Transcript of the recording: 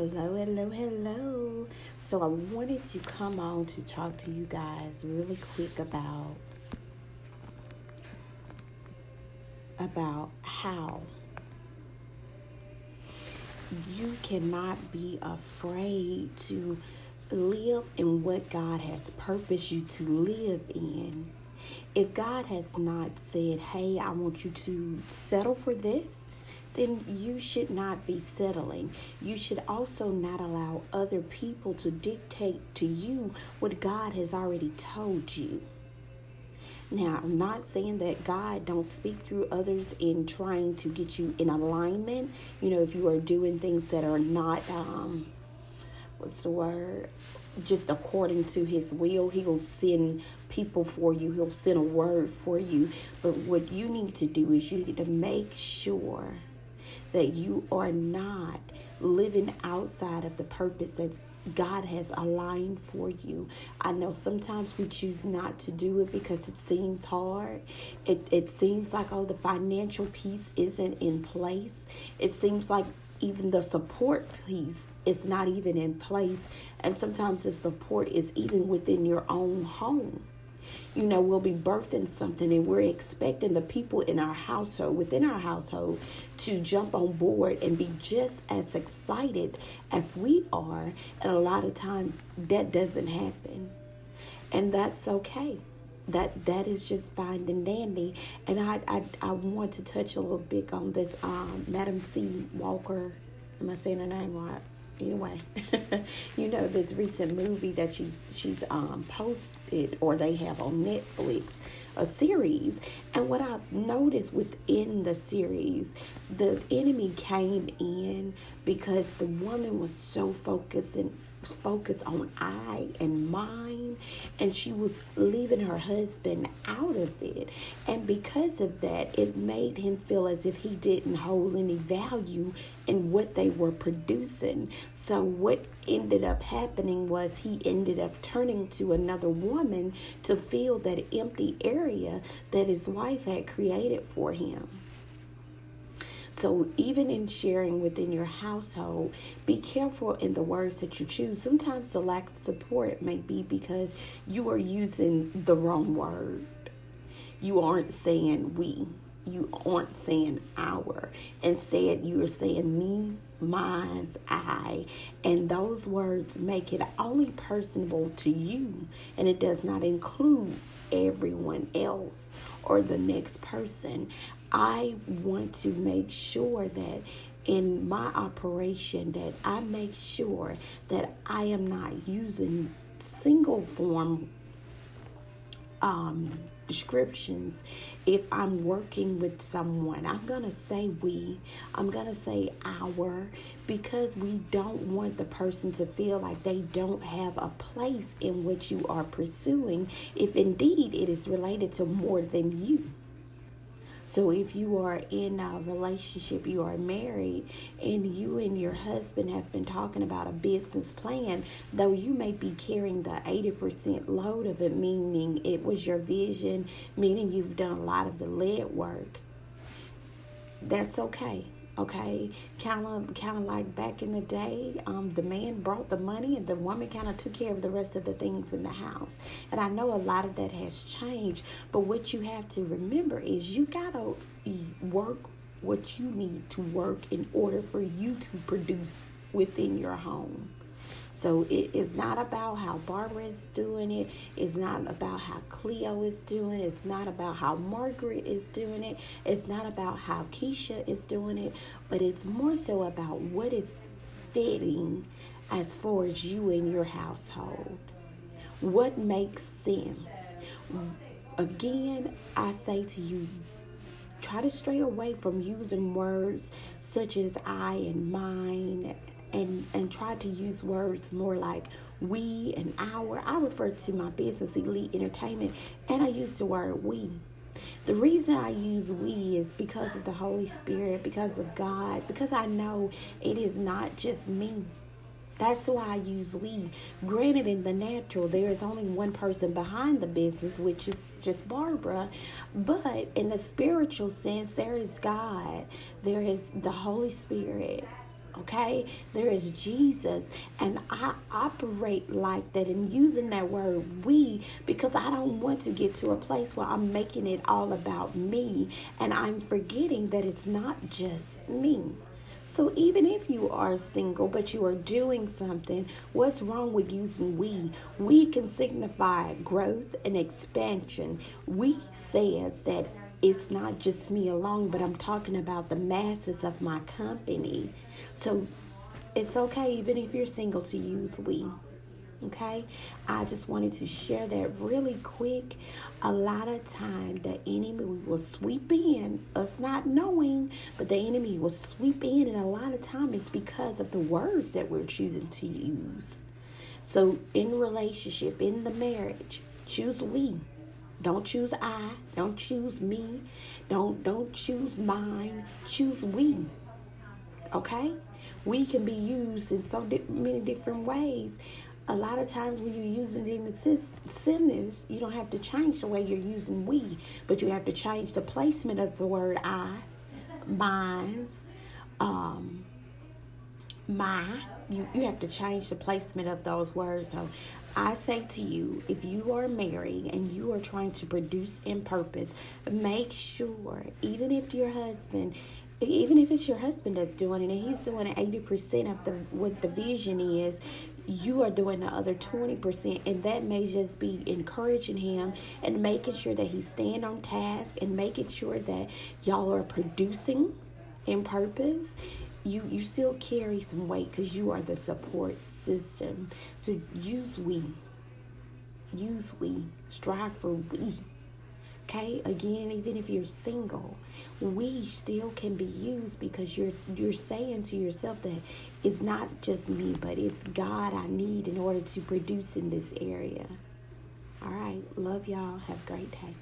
Hello, hello, hello. So I wanted to come on to talk to you guys really quick about about how you cannot be afraid to live in what God has purposed you to live in. If God has not said, "Hey, I want you to settle for this," then you should not be settling. You should also not allow other people to dictate to you what God has already told you. Now, I'm not saying that God don't speak through others in trying to get you in alignment. You know, if you are doing things that are not um what's the word? Just according to his will, he will send people for you. He'll send a word for you. But what you need to do is you need to make sure that you are not living outside of the purpose that God has aligned for you. I know sometimes we choose not to do it because it seems hard. It it seems like oh the financial piece isn't in place. It seems like even the support piece is not even in place and sometimes the support is even within your own home you know, we'll be birthing something and we're expecting the people in our household, within our household, to jump on board and be just as excited as we are. And a lot of times that doesn't happen. And that's okay. That that is just fine and dandy. And I I, I want to touch a little bit on this um Madam C Walker. Am I saying her name right? Anyway, you know this recent movie that she's she's um posted or they have on Netflix, a series. And what I've noticed within the series, the enemy came in because the woman was so focused and focused on I and mine, and she was leaving her husband out of it. And because of that, it made him feel as if he didn't hold any value in what they were producing. So, what ended up happening was he ended up turning to another woman to fill that empty area that his wife had created for him. So, even in sharing within your household, be careful in the words that you choose. Sometimes the lack of support may be because you are using the wrong word. You aren't saying we, you aren't saying our. Instead, you are saying me, mine's I. And those words make it only personable to you, and it does not include everyone else or the next person. I want to make sure that in my operation that I make sure that I am not using single form um, descriptions if I'm working with someone. I'm going to say we, I'm going to say our, because we don't want the person to feel like they don't have a place in which you are pursuing, if indeed it is related to more than you. So if you are in a relationship, you are married, and you and your husband have been talking about a business plan, though you may be carrying the 80% load of it, meaning it was your vision, meaning you've done a lot of the lead work, that's okay okay kind of kind of like back in the day um, the man brought the money and the woman kind of took care of the rest of the things in the house. And i know a lot of that has changed but what you have to remember is you gotta work what you need to work in order for you to produce within your home so it is not about how Barbara is doing it. It's not about how Cleo is doing it. It's not about how Margaret is doing it. It's not about how Keisha is doing it. But it's more so about what is fitting as far as you and your household. What makes sense? Again, I say to you, try to stray away from using words such as I and mine and and try to use words more like we and our. I refer to my business Elite Entertainment and I use the word we. The reason I use we is because of the Holy Spirit, because of God, because I know it is not just me. That's why I use we. Granted, in the natural, there is only one person behind the business, which is just Barbara. But in the spiritual sense, there is God, there is the Holy Spirit, Okay? There is Jesus. And I operate like that and using that word we because I don't want to get to a place where I'm making it all about me and I'm forgetting that it's not just me. So even if you are single but you are doing something, what's wrong with using we? We can signify growth and expansion. We says that it's not just me alone, but I'm talking about the masses of my company. So it's okay, even if you're single, to use we. Okay, I just wanted to share that really quick. A lot of time, the enemy will sweep in, us not knowing, but the enemy will sweep in, and a lot of time it's because of the words that we're choosing to use. So, in relationship, in the marriage, choose we. Don't choose I. Don't choose me. Don't don't choose mine. Choose we. Okay? We can be used in so di- many different ways. A lot of times when you're using it in the sentence, you don't have to change the way you're using we, but you have to change the placement of the word I, mine's, um, my. You, you have to change the placement of those words. So I say to you, if you are married and you are trying to produce in purpose, make sure, even if your husband, even if it's your husband that's doing it and he's doing 80% of the what the vision is, you are doing the other 20% and that may just be encouraging him and making sure that he's staying on task and making sure that y'all are producing in purpose you you still carry some weight because you are the support system. So use we. Use we. Strive for we. Okay, again, even if you're single, we still can be used because you're you're saying to yourself that it's not just me, but it's God I need in order to produce in this area. All right, love y'all. Have a great day.